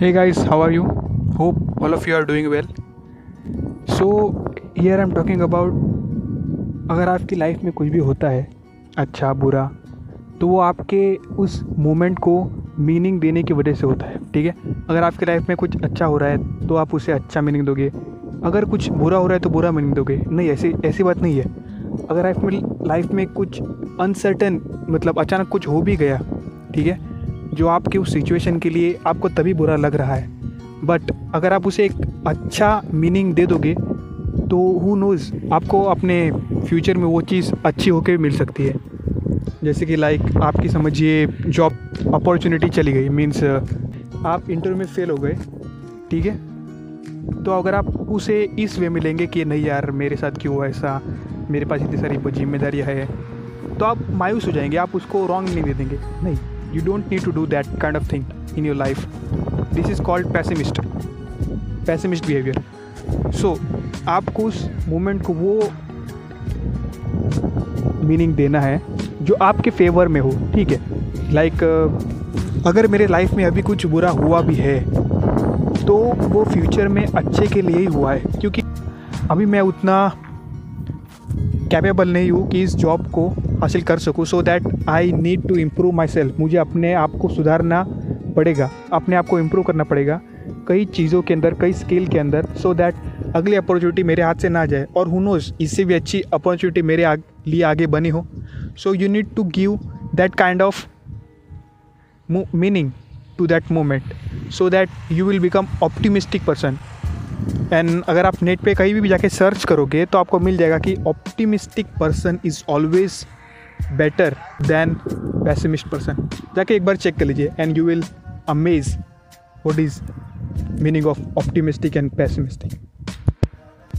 Hey guys, how are you? Hope all of you are doing well. So, here I'm talking about अगर आपकी life में कुछ भी होता है अच्छा बुरा तो वो आपके उस मोमेंट को मीनिंग देने की वजह से होता है ठीक है? अगर आपकी लाइफ में कुछ अच्छा हो रहा है तो आप उसे अच्छा मीनिंग दोगे। अगर कुछ बुरा हो रहा है तो बुरा मीनिंग दोगे। नहीं ऐसी ऐसी बात नहीं है। अगर लाइफ में लाइफ में कुछ अनसर्टन मतलब अचानक कुछ हो भी गया ठीक है? जो आपके उस सिचुएशन के लिए आपको तभी बुरा लग रहा है। बट अगर आप उसे एक अच्छा मीनिंग दे दोगे तो हु नोज़ आपको अपने फ्यूचर में वो चीज़ अच्छी होकर मिल सकती है। जैसे कि लाइक आपकी समझिए जॉब अपॉर्चुनिटी चली गई मीन्स आप इंटरव्यू में फेल हो गए, ठीक है? तो अगर आप उसे इस वे में लेंगे कि नहीं यार, मेरे साथ क्यों ऐसा, मेरे पास इतनी सारी जिम्मेदारियाँ है तो आप मायूस हो जाएँगे, आप उसको रॉन्ग नहीं दे देंगे। नहीं। You don't need to do that kind of thing in your life this is called pessimist pessimist behavior so आपको उस मोमेंट को वो मीनिंग देना है जो आपके फेवर में हो ठीक है लाइक like, अगर मेरे लाइफ में अभी कुछ बुरा हुआ भी है तो वो फ्यूचर में अच्छे के लिए ही हुआ है क्योंकि अभी मैं उतना कैपेबल नहीं हूँ कि इस जॉब को हासिल कर सकूँ। So that I need to improve myself मुझे अपने आप को सुधारना पड़ेगा। अपने आप को इम्प्रूव करना पड़ेगा कई चीज़ों के अंदर कई स्किल के अंदर। सो so दैट अगली अपॉर्चुनिटी मेरे हाथ से ना जाए। और हुनोज इससे भी अच्छी अपॉर्चुनिटी मेरे आग, लिए आगे बनी हो। So you need to give that kind of meaning to that moment so that you will become optimistic person and अगर आप नेट पे कहीं भी जाके सर्च करोगे तो आपको मिल जाएगा कि optimistic person is always better than pessimist person जाके एक बार चेक कर लीजिए and you will amaze what is meaning of optimistic and pessimistic